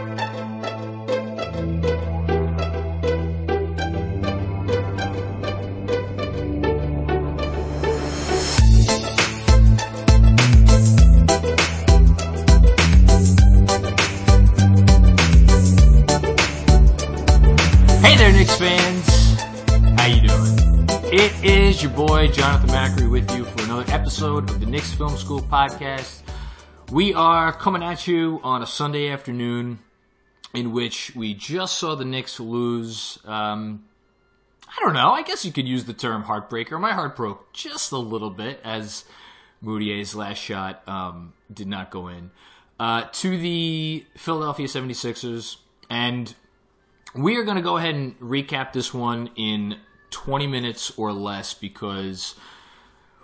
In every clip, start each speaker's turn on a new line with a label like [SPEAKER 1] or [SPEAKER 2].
[SPEAKER 1] Hey there, Knicks fans. How you doing? It is your boy Jonathan Macri with you for another episode of the Knicks Film School podcast. We are coming at you on a Sunday afternoon in which we just saw the Knicks lose. Um, I don't know. I guess you could use the term heartbreaker. My heart broke just a little bit as Mudiay's last shot um, did not go in. Uh, to the Philadelphia 76ers. And we are going to go ahead and recap this one in 20 minutes or less because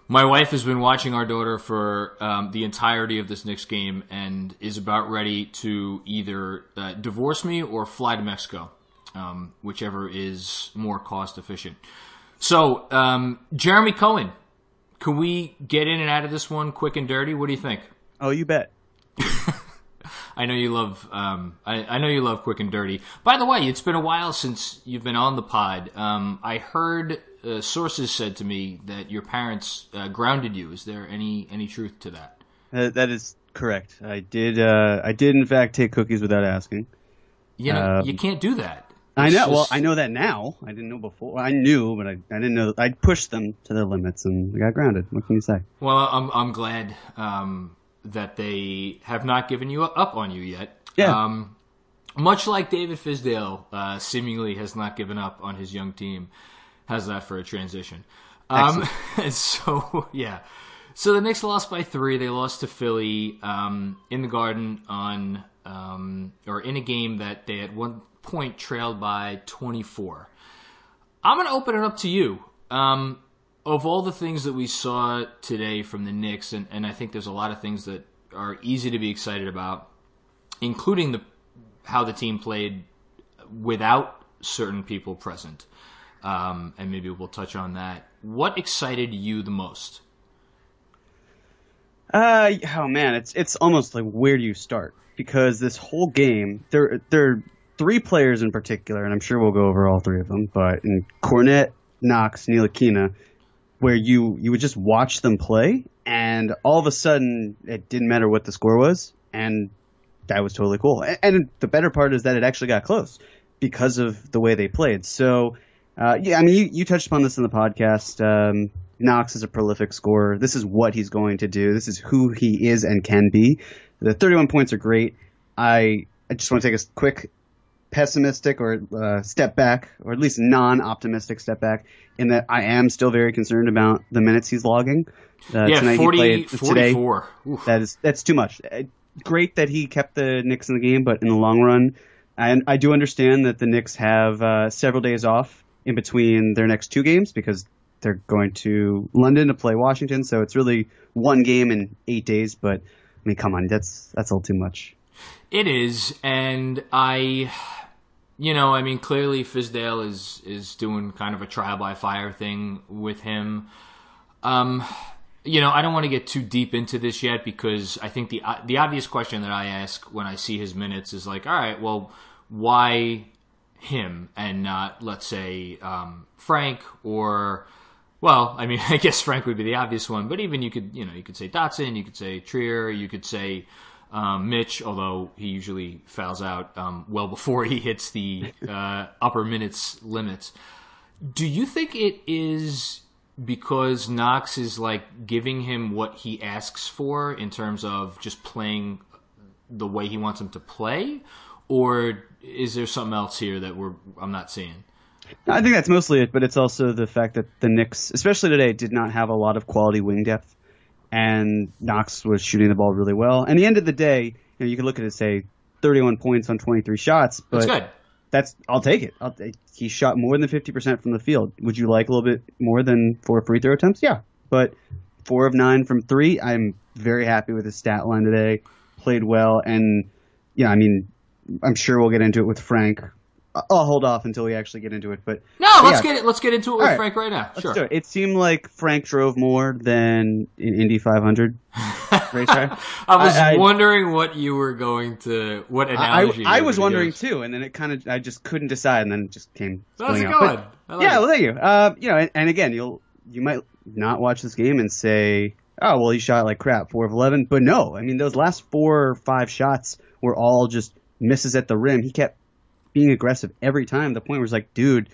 [SPEAKER 1] my wife has been watching our daughter for um, the entirety of this Knicks game and is about ready to either uh, divorce me or fly to Mexico, um, whichever is more cost efficient. So, um, Jeremy Cohen, can we get in and out of this one quick and dirty? What do you think?
[SPEAKER 2] Oh, you bet.
[SPEAKER 1] I know you love. Um, I, I, know you love quick and dirty. By the way, it's been a while since you've been on the pod. Um, I heard uh, sources said to me that your parents uh, grounded you. Is there any any truth to that?
[SPEAKER 2] Uh, that is correct. I did. Uh, I did in fact take cookies without asking.
[SPEAKER 1] You know, you can't do that.
[SPEAKER 2] I know. Just... Well, I know that now. I didn't know before. I knew, but I, I didn't know. I pushed them to their limits, and I got grounded. What can you say?
[SPEAKER 1] Well, I'm I'm glad. Um, that they have not given you up on you yet.
[SPEAKER 2] Yeah.
[SPEAKER 1] Um, much like David Fizdale uh, seemingly has not given up on his young team. How's that for a transition? Um, so yeah, so the Knicks lost by three. They lost to Philly um, in the Garden on um, or in a game that they at one point trailed by 24. I'm going to open it up to you. Um, of all the things that we saw today from the Knicks, and, and I think there's a lot of things that are easy to be excited about, including the how the team played without certain people present. Um, and maybe we'll touch on that. What excited you the most?
[SPEAKER 2] Uh, oh man, it's it's almost like where do you start? Because this whole game, there there are three players in particular, and I'm sure we'll go over all three of them. But in Kornet, Knox, Ntilikina, where you you would just watch them play, and all of a sudden it didn't matter what the score was, and that was totally cool. And, and the better part is that it actually got close because of the way they played. So, uh, yeah, I mean, you, you touched upon this in the podcast. Um, Knox is a prolific scorer. This is what he's going to do. This is who he is and can be. The 31 points are great. I I just want to take a quick pessimistic or uh, step back, or at least non-optimistic step back, in that I am still very concerned about the minutes he's logging.
[SPEAKER 1] Uh, yeah, tonight 40, he played 44.
[SPEAKER 2] Today. That is that's too much. Uh, great that he kept the Knicks in the game, but in the long run, and I do understand that the Knicks have uh, several days off in between their next two games because they're going to London to play Washington. So it's really one game in eight days. But I mean, come on, that's that's a little too much.
[SPEAKER 1] It is, and I, you know, I mean, clearly Fizdale is is doing kind of a trial by fire thing with him. Um, you know, I don't want to get too deep into this yet because I think the the obvious question that I ask when I see his minutes is like, all right, well, why him and not, let's say, um, Frank or, well, I mean, I guess Frank would be the obvious one, but even you could, you know, you could say Dotson, you could say Trier, you could say um, Mitch, although he usually fouls out um, well before he hits the uh, upper minutes limits. Do you think it is because Knox is like giving him what he asks for in terms of just playing the way he wants him to play, or is there something else here that we're I'm not seeing?
[SPEAKER 2] I think that's mostly it, but it's also the fact that the Knicks, especially today, did not have a lot of quality wing depth and Knox was shooting the ball really well. And the end of the day, you know, you can look at it and say 31 points on 23 shots, but
[SPEAKER 1] that's good.
[SPEAKER 2] That's I'll take it. I'll, he shot more than 50% from the field. Would you like a little bit more than four free throw attempts? Yeah, but four of nine from three. I'm very happy with his stat line today. Played well, and yeah, I mean, I'm sure we'll get into it with Frank I'll hold off until we actually get into it. But
[SPEAKER 1] no, let's yeah. get it. Let's get into it with right. Frank right now. Let's sure.
[SPEAKER 2] It. it. seemed like Frank drove more than in Indy 500. racetrack.
[SPEAKER 1] I was
[SPEAKER 2] I- I-
[SPEAKER 1] wondering what you were going to, what analogy.
[SPEAKER 2] I, I was wondering
[SPEAKER 1] give.
[SPEAKER 2] too, and then it kind of I just couldn't decide, and then it just came.
[SPEAKER 1] It
[SPEAKER 2] out. But-
[SPEAKER 1] like
[SPEAKER 2] yeah,
[SPEAKER 1] it.
[SPEAKER 2] well, thank you. Uh, you know, and, and again, you'll you might not watch this game and say, "Oh, well, he shot like crap, four of 11. But no, I mean, those last four or five shots were all just misses at the rim. He kept being aggressive every time. The point was like, dude,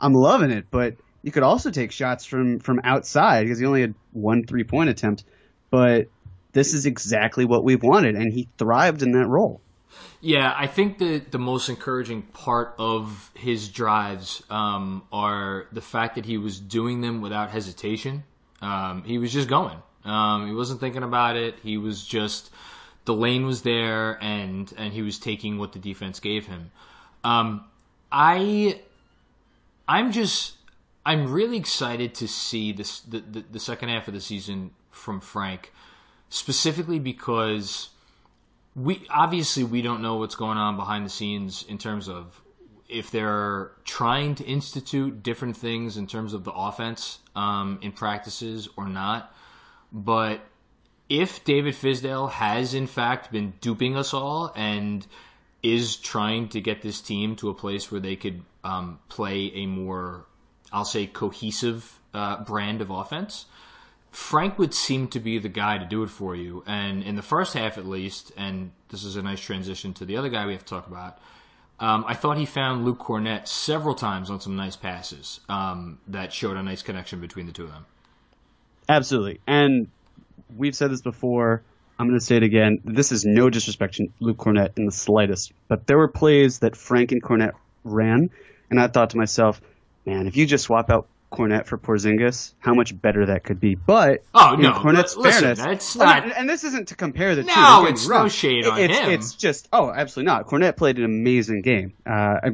[SPEAKER 2] I'm loving it, but you could also take shots from from outside because he only had one three point attempt. But this is exactly what we've wanted, and he thrived in that role.
[SPEAKER 1] Yeah, I think the the most encouraging part of his drives um, are the fact that he was doing them without hesitation. Um, he was just going. Um, he wasn't thinking about it. He was just the lane was there, and and he was taking what the defense gave him. Um, I I'm just I'm really excited to see this the, the, the second half of the season from Frank, specifically because we obviously we don't know what's going on behind the scenes in terms of if they're trying to institute different things in terms of the offense um, in practices or not. But if David Fizdale has in fact been duping us all and is trying to get this team to a place where they could um, play a more, I'll say, cohesive uh, brand of offense, Frank would seem to be the guy to do it for you. And in the first half, at least, and this is a nice transition to the other guy we have to talk about. Um, I thought he found Luke Kornet several times on some nice passes um, that showed a nice connection between the two of them.
[SPEAKER 2] Absolutely. And we've said this before. I'm going to say it again. This is no disrespect to Luke Kornet in the slightest, but there were plays that Frank and Kornet ran, and I thought to myself, man, if you just swap out Kornet for Porzingis, how much better that could be. But
[SPEAKER 1] Oh, no,
[SPEAKER 2] Kornet's
[SPEAKER 1] li- listen,
[SPEAKER 2] fairness,
[SPEAKER 1] that's not-
[SPEAKER 2] and this isn't to compare the two.
[SPEAKER 1] No, it's no shade on
[SPEAKER 2] it's,
[SPEAKER 1] him.
[SPEAKER 2] It's just oh, absolutely not. Kornet played an amazing game. Uh,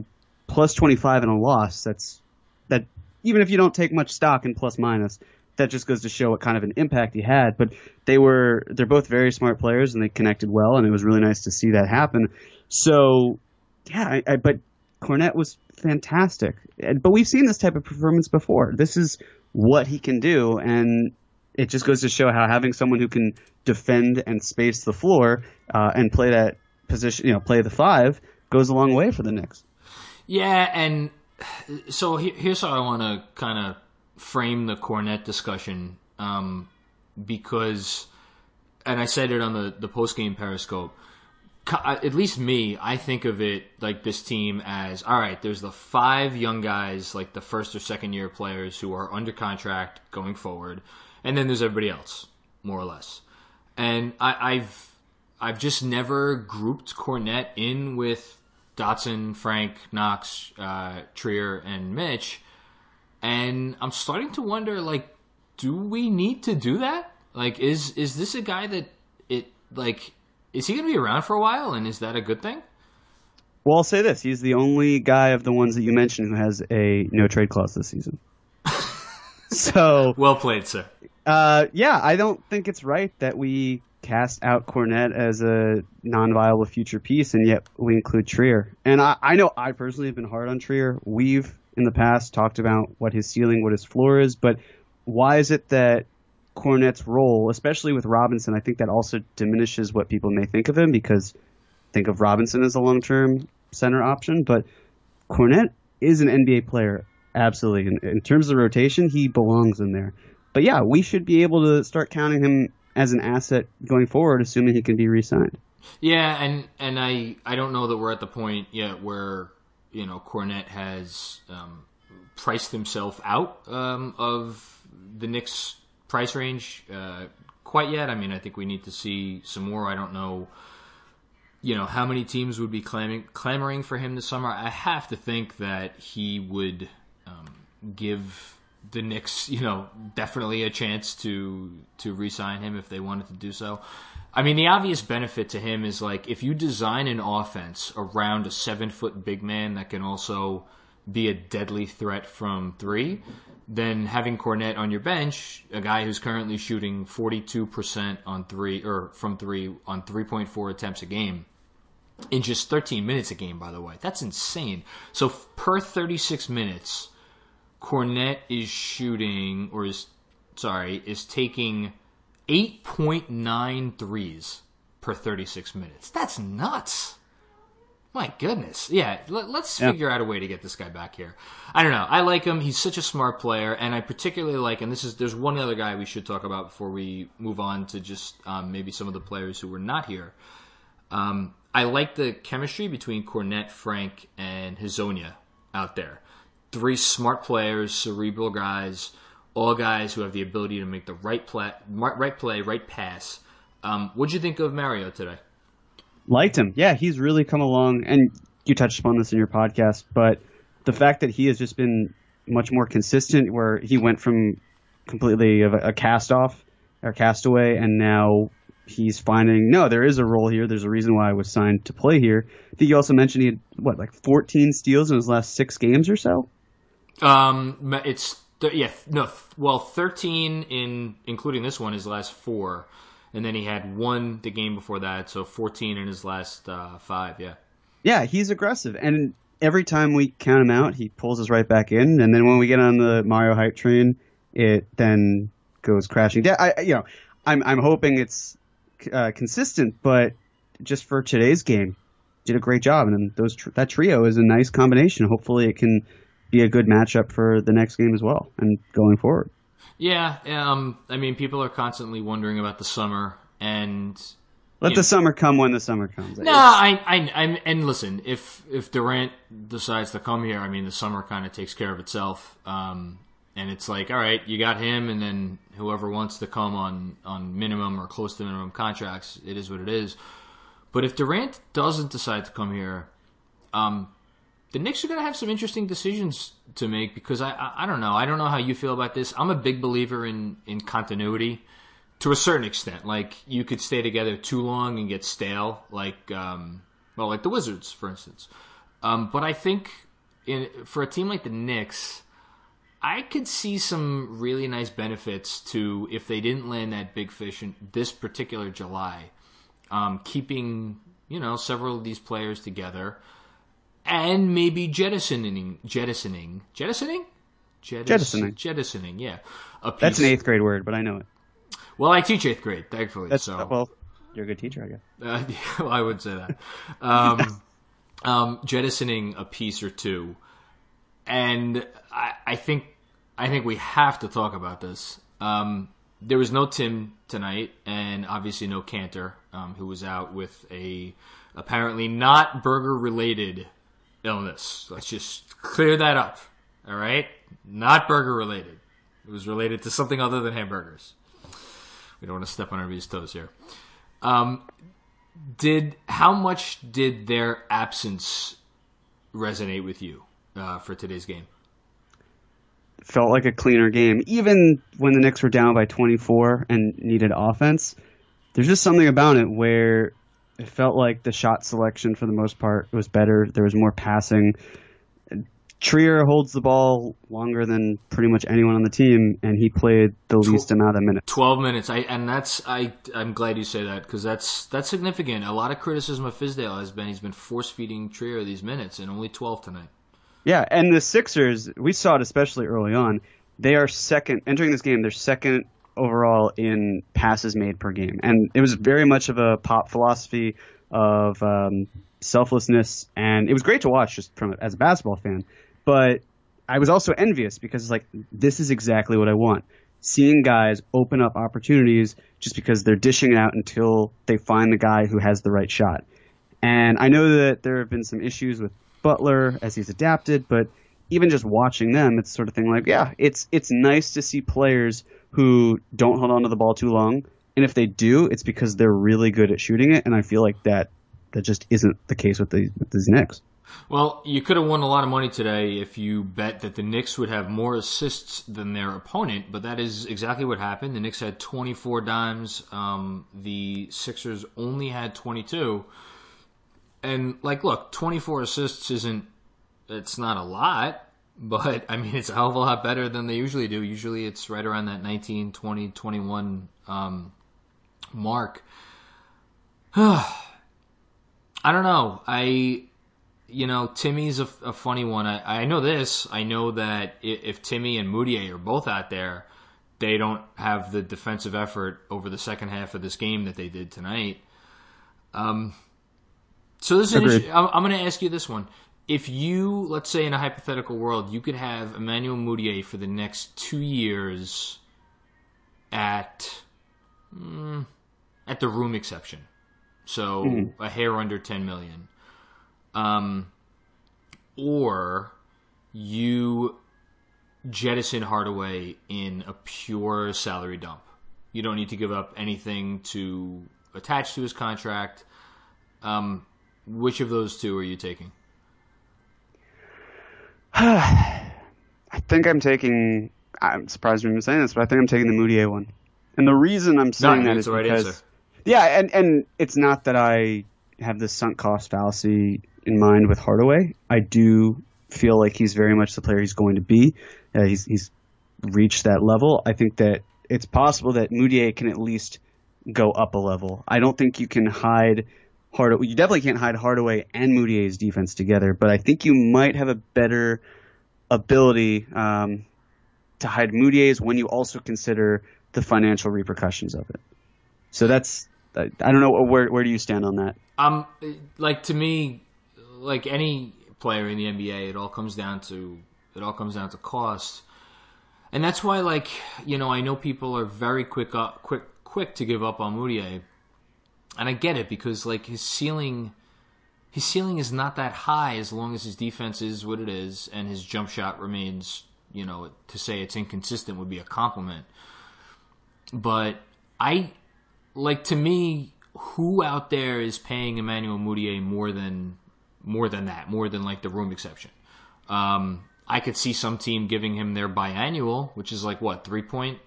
[SPEAKER 2] plus 25 in a loss. That's that. Even if you don't take much stock in plus minus, that just goes to show what kind of an impact he had. But they were they're both very smart players and they connected well, and it was really nice to see that happen. So yeah, I, I, but Kornet was fantastic. But we've seen this type of performance before. This is what he can do, and it just goes to show how having someone who can defend and space the floor uh, and play that position, you know, play the five, goes a long way for the Knicks.
[SPEAKER 1] Yeah, and so he- here's how I want to kind of frame the Kornet discussion, um, because, and I said it on the the post game Periscope. At least me, I think of it like this team as all right. There's the five young guys, like the first or second year players who are under contract going forward, and then there's everybody else, more or less. And I, I've I've just never grouped Kornet in with Dotson, Frank, Knox, uh, Trier, and Mitch. And I'm starting to wonder, like, do we need to do that? Like, is is this a guy that it like is he going to be around for a while, and is that a good thing?
[SPEAKER 2] Well, I'll say this: he's the only guy of the ones that you mentioned who has a no trade clause this season. so
[SPEAKER 1] Well played, sir.
[SPEAKER 2] Uh, yeah, I don't think it's right that we cast out Kornet as a non-viable future piece, and yet we include Trier. And I, I know I personally have been hard on Trier. We've in the past talked about what his ceiling, what his floor is, but why is it that Kornet's role, especially with Robinson, I think that also diminishes what people may think of him because think of Robinson as a long-term center option, but Kornet is an NBA player, absolutely. In, in terms of rotation, he belongs in there. But yeah, we should be able to start counting him as an asset going forward, assuming he can be re-signed.
[SPEAKER 1] Yeah, and and I I don't know that we're at the point yet where you know Kornet has um, priced himself out um, of the Knicks price range uh, quite yet. I mean, I think we need to see some more. I don't know, you know, how many teams would be clamoring clamoring for him this summer. I have to think that he would um, give the Knicks, you know, definitely a chance to to re-sign him if they wanted to do so. I mean, the obvious benefit to him is like if you design an offense around a seven foot big man that can also be a deadly threat from three, then having Kornet on your bench, a guy who's currently shooting forty two percent on three or from three on three point four attempts a game, in just 13 minutes a game, by the way. That's insane. So per 36 minutes, Kornet is shooting, or is, sorry, is taking 8.9 threes per 36 minutes. That's nuts. My goodness. Yeah, let, us
[SPEAKER 2] Yeah.
[SPEAKER 1] figure out a way to get this guy back here. I don't know. I like him. He's such a smart player, and I particularly like. And this is there's one other guy we should talk about before we move on to just um, maybe some of the players who were not here. Um, I like the chemistry between Kornet, Frank, and Hezonja out there. Three smart players, cerebral guys, all guys who have the ability to make the right play, right play, right pass. Um, what'd you think of Mario today?
[SPEAKER 2] Liked him. Yeah, he's really come along, and you touched upon this in your podcast, but the fact that he has just been much more consistent, where he went from completely of a, a cast off or castaway, and now he's finding no, there is a role here. There's a reason why I was signed to play here. I think you also mentioned he had what like 14 steals in his last six games or so.
[SPEAKER 1] Um, it's th- yeah, no, th- well, thirteen in including this one, his last four, and then he had one the game before that, so fourteen in his last uh, five. Yeah,
[SPEAKER 2] Yeah, he's aggressive, and every time we count him out, he pulls us right back in. And then when we get on the Mario hype train, it then goes crashing down. I, you know, I'm I'm hoping it's uh, consistent, but just for today's game, did a great job, and those tr- that trio is a nice combination. Hopefully, it can be a good matchup for the next game as well, and going forward.
[SPEAKER 1] yeah. Um, I mean, people are constantly wondering about the summer, and
[SPEAKER 2] Let the summer come when the summer comes.
[SPEAKER 1] No, I, I, I'm, and listen, if if Durant decides to come here, I mean, the summer kind of takes care of itself. Um, and it's like, all right, you got him, and then whoever wants to come on on minimum or close to minimum contracts, it is what it is. But if Durant doesn't decide to come here, um, the Knicks are going to have some interesting decisions to make because I, I, I don't know, I don't know how you feel about this. I'm a big believer in in continuity to a certain extent. Like you could stay together too long and get stale, like um, well, like the Wizards, for instance. Um, but I think in for a team like the Knicks, I could see some really nice benefits to if they didn't land that big fish in this particular July, um, keeping you know several of these players together, and maybe jettisoning, jettisoning, jettisoning. Jettis-
[SPEAKER 2] Jettisoning.
[SPEAKER 1] jettisoning, yeah.
[SPEAKER 2] That's an eighth grade word, but I know it.
[SPEAKER 1] well, I teach eighth grade, thankfully.
[SPEAKER 2] That's
[SPEAKER 1] so
[SPEAKER 2] well, you're a good teacher, I guess.
[SPEAKER 1] uh, well, I would say that. Um, um, jettisoning a piece or two, and I, I think I think we have to talk about this. Um, there was no Tim tonight, and obviously no Kanter, um, who was out with a apparently not burger related illness. Let's just clear that up. All right, not burger related. It was related to something other than hamburgers. We don't want to step on anybody's toes here. Um, did how much did their absence resonate with you uh, for today's game?
[SPEAKER 2] felt like a cleaner game. Even when the Knicks were down by 24 and needed offense, there's just something about it where it felt like the shot selection for the most part was better. There was more passing. Trier holds the ball longer than pretty much anyone on the team, and he played the least amount of minutes.
[SPEAKER 1] Twelve minutes, I and that's I. I'm glad you say that because that's that's significant. A lot of criticism of Fizdale has been he's been force feeding Trier these minutes and only twelve tonight.
[SPEAKER 2] Yeah, and the Sixers, we saw it especially early on. They are second entering this game. They're second overall in passes made per game, and it was very much of a pop philosophy of um, selflessness, and it was great to watch just from as a basketball fan. But I was also envious because it's like this is exactly what I want. Seeing guys open up opportunities just because they're dishing it out until they find the guy who has the right shot. And I know that there have been some issues with Butler as he's adapted, but even just watching them, it's sort of thing like, yeah, it's it's nice to see players who don't hold on to the ball too long, and if they do, it's because they're really good at shooting it. And I feel like that that just isn't the case with the with these Knicks.
[SPEAKER 1] Well, you could have won a lot of money today if you bet that the Knicks would have more assists than their opponent, but that is exactly what happened. The Knicks had 24 dimes. Um, the Sixers only had 22. And, like, look, 24 assists isn't, it's not a lot, but, I mean, it's a hell of a lot better than they usually do. Usually it's right around that 19, 20, 21 um, mark. I don't know. I you know, Timmy's a, a funny one. I, I know this. I know that if, if Timmy and Mudiay are both out there, they don't have the defensive effort over the second half of this game that they did tonight. Um, so this is. I'm, I'm going to ask you this one: If you, let's say, in a hypothetical world, you could have Emmanuel Mudiay for the next two years at mm, at the room exception, so a hair under ten million, um, or you jettison Hardaway in a pure salary dump. You don't need to give up anything to attach to his contract. Um, which of those two are you taking?
[SPEAKER 2] I think I'm taking. I'm surprised you're saying this, but I think I'm taking the Mudiay one. And the reason I'm saying that
[SPEAKER 1] that's right
[SPEAKER 2] because,
[SPEAKER 1] answer.
[SPEAKER 2] yeah, and and it's not that I have this sunk cost fallacy in mind with Hardaway. I do feel like he's very much the player he's going to be. Uh, he's he's reached that level. I think that it's possible that Mudiay can at least go up a level. I don't think you can hide Hardaway. You definitely can't hide Hardaway and Mudiay's defense together, but I think you might have a better ability um, to hide Mudiay's when you also consider the financial repercussions of it. So that's I I don't know where where do you stand on that?
[SPEAKER 1] Um, like to me, like any player in the NBA, it all comes down to it all comes down to cost, and that's why, like you know, I know people are very quick up, quick, quick to give up on Mudiay, and I get it because like his ceiling, his ceiling is not that high as long as his defense is what it is and his jump shot remains. You know, to say it's inconsistent would be a compliment, but I like to me, who out there is paying Emmanuel Mudiay more than more than that, more than like the room exception? Um, I could see some team giving him their biannual, which is like what three point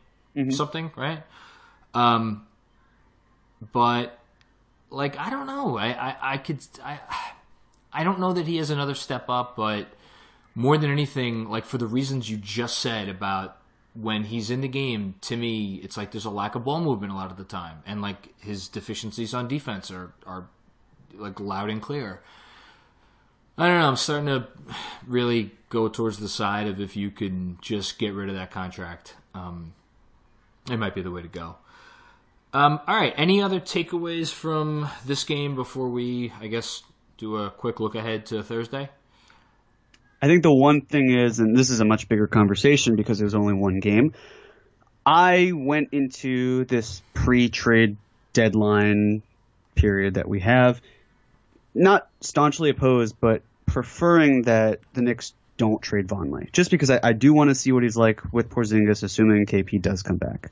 [SPEAKER 1] something, right? Um, but like I don't know, I, I I could I I don't know that he has another step up, but more than anything, like for the reasons you just said about when he's in the game, to me, it's like there's a lack of ball movement a lot of the time, and like his deficiencies on defense are are like loud and clear. I don't know. I'm starting to really go towards the side of if you can just get rid of that contract, um, it might be the way to go. Um, all right. Any other takeaways from this game before we, I guess, do a quick look ahead to Thursday?
[SPEAKER 2] I think the one thing is, and this is a much bigger conversation because there's only one game. I went into this pre-trade deadline period that we have, not staunchly opposed, but preferring that the Knicks don't trade Vonleh, just because I, I do want to see what he's like with Porzingis, assuming KP does come back.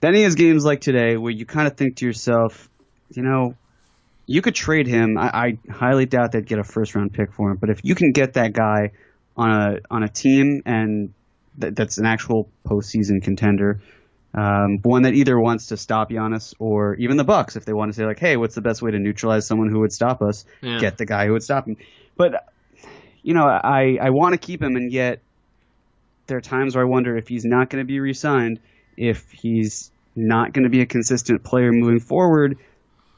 [SPEAKER 2] Then he has games like today where you kind of think to yourself, you know, you could trade him. I, I highly doubt they'd get a first round pick for him, but if you can get that guy on a on a team and th- that's an actual postseason contender, um, one that either wants to stop Giannis or even the Bucks, if they want to say like, hey, what's the best way to neutralize someone who would stop us?
[SPEAKER 1] Yeah.
[SPEAKER 2] Get the guy who would stop him. But you know, I I want to keep him, and yet there are times where I wonder if he's not going to be re-signed, if he's not going to be a consistent player moving forward.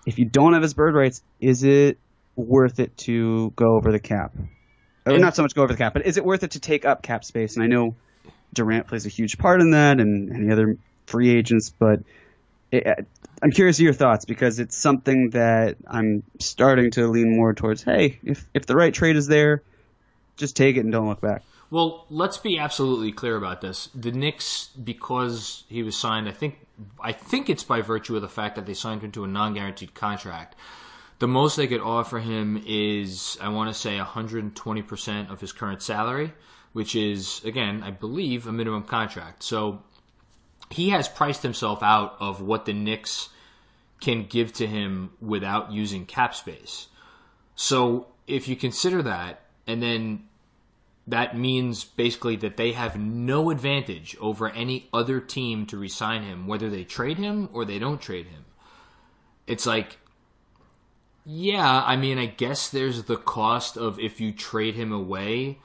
[SPEAKER 2] If you don't have his bird rights, is it worth it to go over the cap? Or not so much go over the cap, but is it worth it to take up cap space? And I know Durant plays a huge part in that, and any other free agents, but it, I'm curious of your thoughts because it's something that I'm starting to lean more towards. Hey, if if the right trade is there, just take it and don't look back.
[SPEAKER 1] Well, let's be absolutely clear about this. The Knicks, because he was signed, I think, I think it's by virtue of the fact that they signed him to a non-guaranteed contract. The most they could offer him is, I want to say, 120% of his current salary, which is, again, I believe, a minimum contract. So he has priced himself out of what the Knicks can give to him without using cap space. So if you consider that, and then that means basically that they have no advantage over any other team to resign him, whether they trade him or they don't trade him. It's like, yeah, I mean, I guess there's the cost of if you trade him away.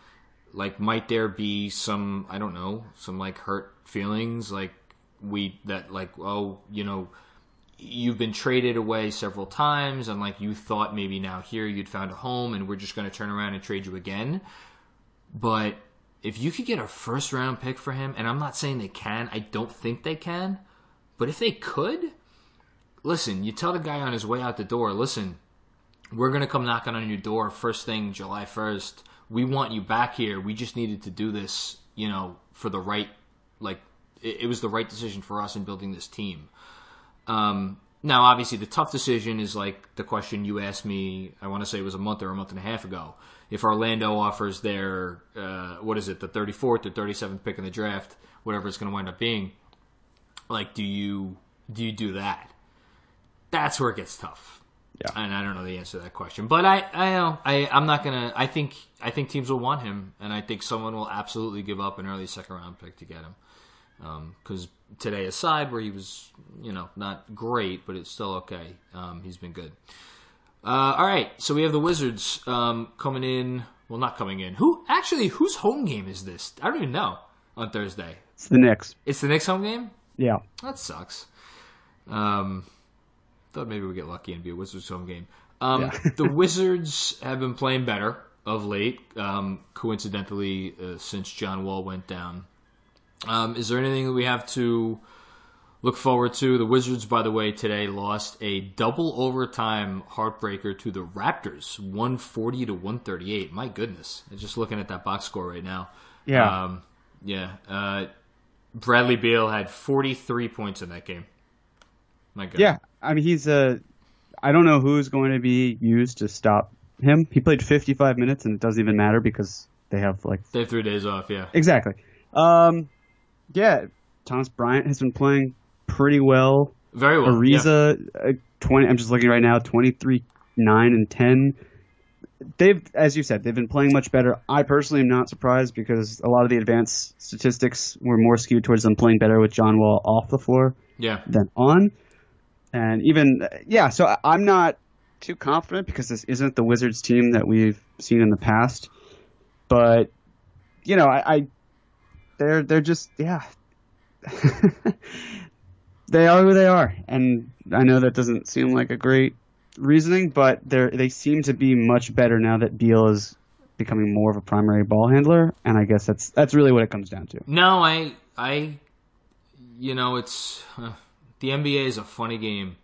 [SPEAKER 1] Like, might there be some, I don't know, some like hurt feelings? Like, we, that, like, oh, you know, you've been traded away several times and like you thought maybe now here you'd found a home and we're just going to turn around and trade you again but if you could get a first round pick for him, and I'm not saying they can, I don't think they can, but if they could, listen, you tell the guy on his way out the door, listen, we're going to come knocking on your door first thing July 1st. We want you back here. We just needed to do this, you know, for the right, like, it, it was the right decision for us in building this team. Um, now, obviously, the tough decision is like the question you asked me, I want to say it was a month or a month and a half ago. If Orlando offers their, uh, what is it, the 34th or 37th pick in the draft, whatever it's going to wind up being, like, do you do you do that? That's where it gets tough.
[SPEAKER 2] Yeah.
[SPEAKER 1] And I don't know the answer to that question, but I, I know I, I'm not gonna. I think, I think teams will want him, and I think someone will absolutely give up an early second round pick to get him. Because um, today aside, where he was, you know, not great, but it's still okay. Um, he's been good. Uh, all right, so we have the Wizards um, coming in. Well, not coming in. Who actually? Whose home game is this? I don't even know. On Thursday,
[SPEAKER 2] It's the Knicks.
[SPEAKER 1] it's the Knicks home game.
[SPEAKER 2] Yeah.
[SPEAKER 1] That sucks. Um, thought maybe we'd get lucky and be a Wizards home game. Um,
[SPEAKER 2] Yeah.
[SPEAKER 1] the Wizards have been playing better of late. Um, coincidentally, uh, since John Wall went down. Um, is there anything that we have to look forward to? The Wizards, by the way, today lost a double overtime heartbreaker to the Raptors, one forty to one thirty eight. My goodness, I'm just looking at that box score right now.
[SPEAKER 2] Yeah.
[SPEAKER 1] Um, yeah. Uh, Bradley Beal had 43 points in that game. My God.
[SPEAKER 2] Yeah, I mean he's a. I don't know who's going to be used to stop him. He played 55 minutes, and it doesn't even matter because they have like
[SPEAKER 1] They have three days off, yeah.
[SPEAKER 2] exactly. Um, yeah, Thomas Bryant has been playing pretty well.
[SPEAKER 1] Very well. yeah.
[SPEAKER 2] Ariza, uh, 20. I'm just looking right now, 23, nine and 10. They've, as you said, they've been playing much better. I personally am not surprised because a lot of the advanced statistics were more skewed towards them playing better with John Wall off the floor
[SPEAKER 1] Yeah.
[SPEAKER 2] than on. And even, yeah, so I'm not too confident because this isn't the Wizards team that we've seen in the past. But, you know, I, I they're, they're just, yeah. they are who they are. And I know that doesn't seem like a great reasoning, but they're, they seem to be much better now that Beal is becoming more of a primary ball handler. And I guess that's, that's really what it comes down to.
[SPEAKER 1] No, I, I, you know, it's uh, the NBA is a funny game.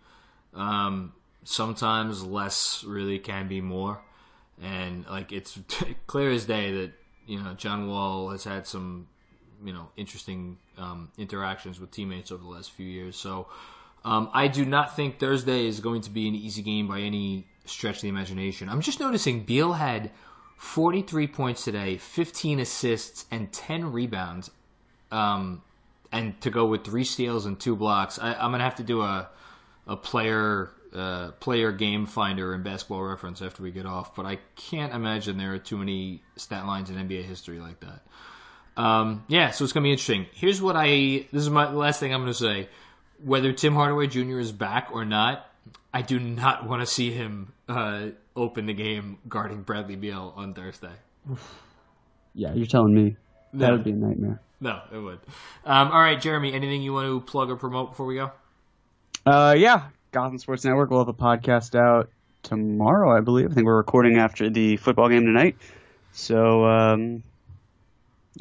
[SPEAKER 1] Um, sometimes less really can be more, and like it's clear as day that you know John Wall has had some, you know, interesting um, interactions with teammates over the last few years. So. Um, I do not think Thursday is going to be an easy game by any stretch of the imagination. I'm just noticing Beal had 43 points today, 15 assists, and 10 rebounds. Um, and to go with three steals and two blocks, I, I'm gonna have to do a a player uh, player game finder in Basketball Reference after we get off. But I can't imagine there are too many stat lines in NBA history like that. Um, yeah, so it's gonna be interesting. Here's what I this is my last thing I'm gonna say. Whether Tim Hardaway Jr. is back or not, I do not want to see him uh, open the game guarding Bradley Beal on Thursday.
[SPEAKER 2] Yeah, you're telling me. That
[SPEAKER 1] No.
[SPEAKER 2] would be a nightmare.
[SPEAKER 1] No, it would. Um, all right, Jeremy, anything you want to plug or promote before we go?
[SPEAKER 2] Uh, yeah, Gotham Sports Network will have a podcast out tomorrow, I believe. I think we're recording after the football game tonight, so um,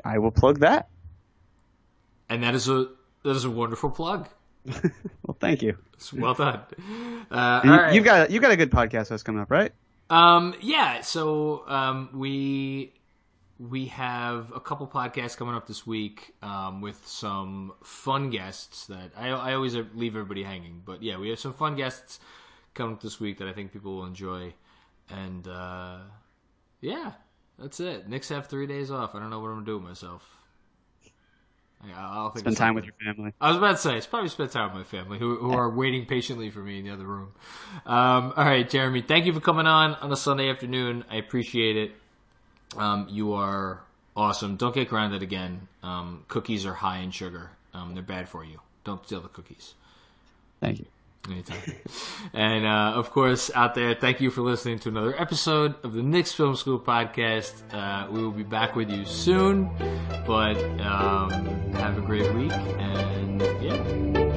[SPEAKER 2] I will plug that.
[SPEAKER 1] And that is a that is a wonderful plug.
[SPEAKER 2] Well, thank you.
[SPEAKER 1] It's well done. Uh,
[SPEAKER 2] You,
[SPEAKER 1] right.
[SPEAKER 2] You've got you've got a good podcast that's coming up, right?
[SPEAKER 1] Um, yeah, so um, we we have a couple podcasts coming up this week um, with some fun guests that I, I always leave everybody hanging. But yeah, we have some fun guests coming up this week that I think people will enjoy. And uh, yeah, that's it. Knicks have three days off. I don't know what I'm gonna do with myself. I, I'll think
[SPEAKER 2] Spend time with your family.
[SPEAKER 1] I was about to say, it's probably spend time with my family who, who are waiting patiently for me in the other room. Um, all right, Jeremy, thank you for coming on on a Sunday afternoon. I appreciate it. Um, you are awesome. Don't get grounded again. Um, cookies are high in sugar. Um, they're bad for you. Don't steal the cookies.
[SPEAKER 2] Thank you.
[SPEAKER 1] Anytime. and uh, of course, out there, thank you for listening to another episode of the Knicks Film School podcast. Uh, we will be back with you soon, but um, have a great week and yeah.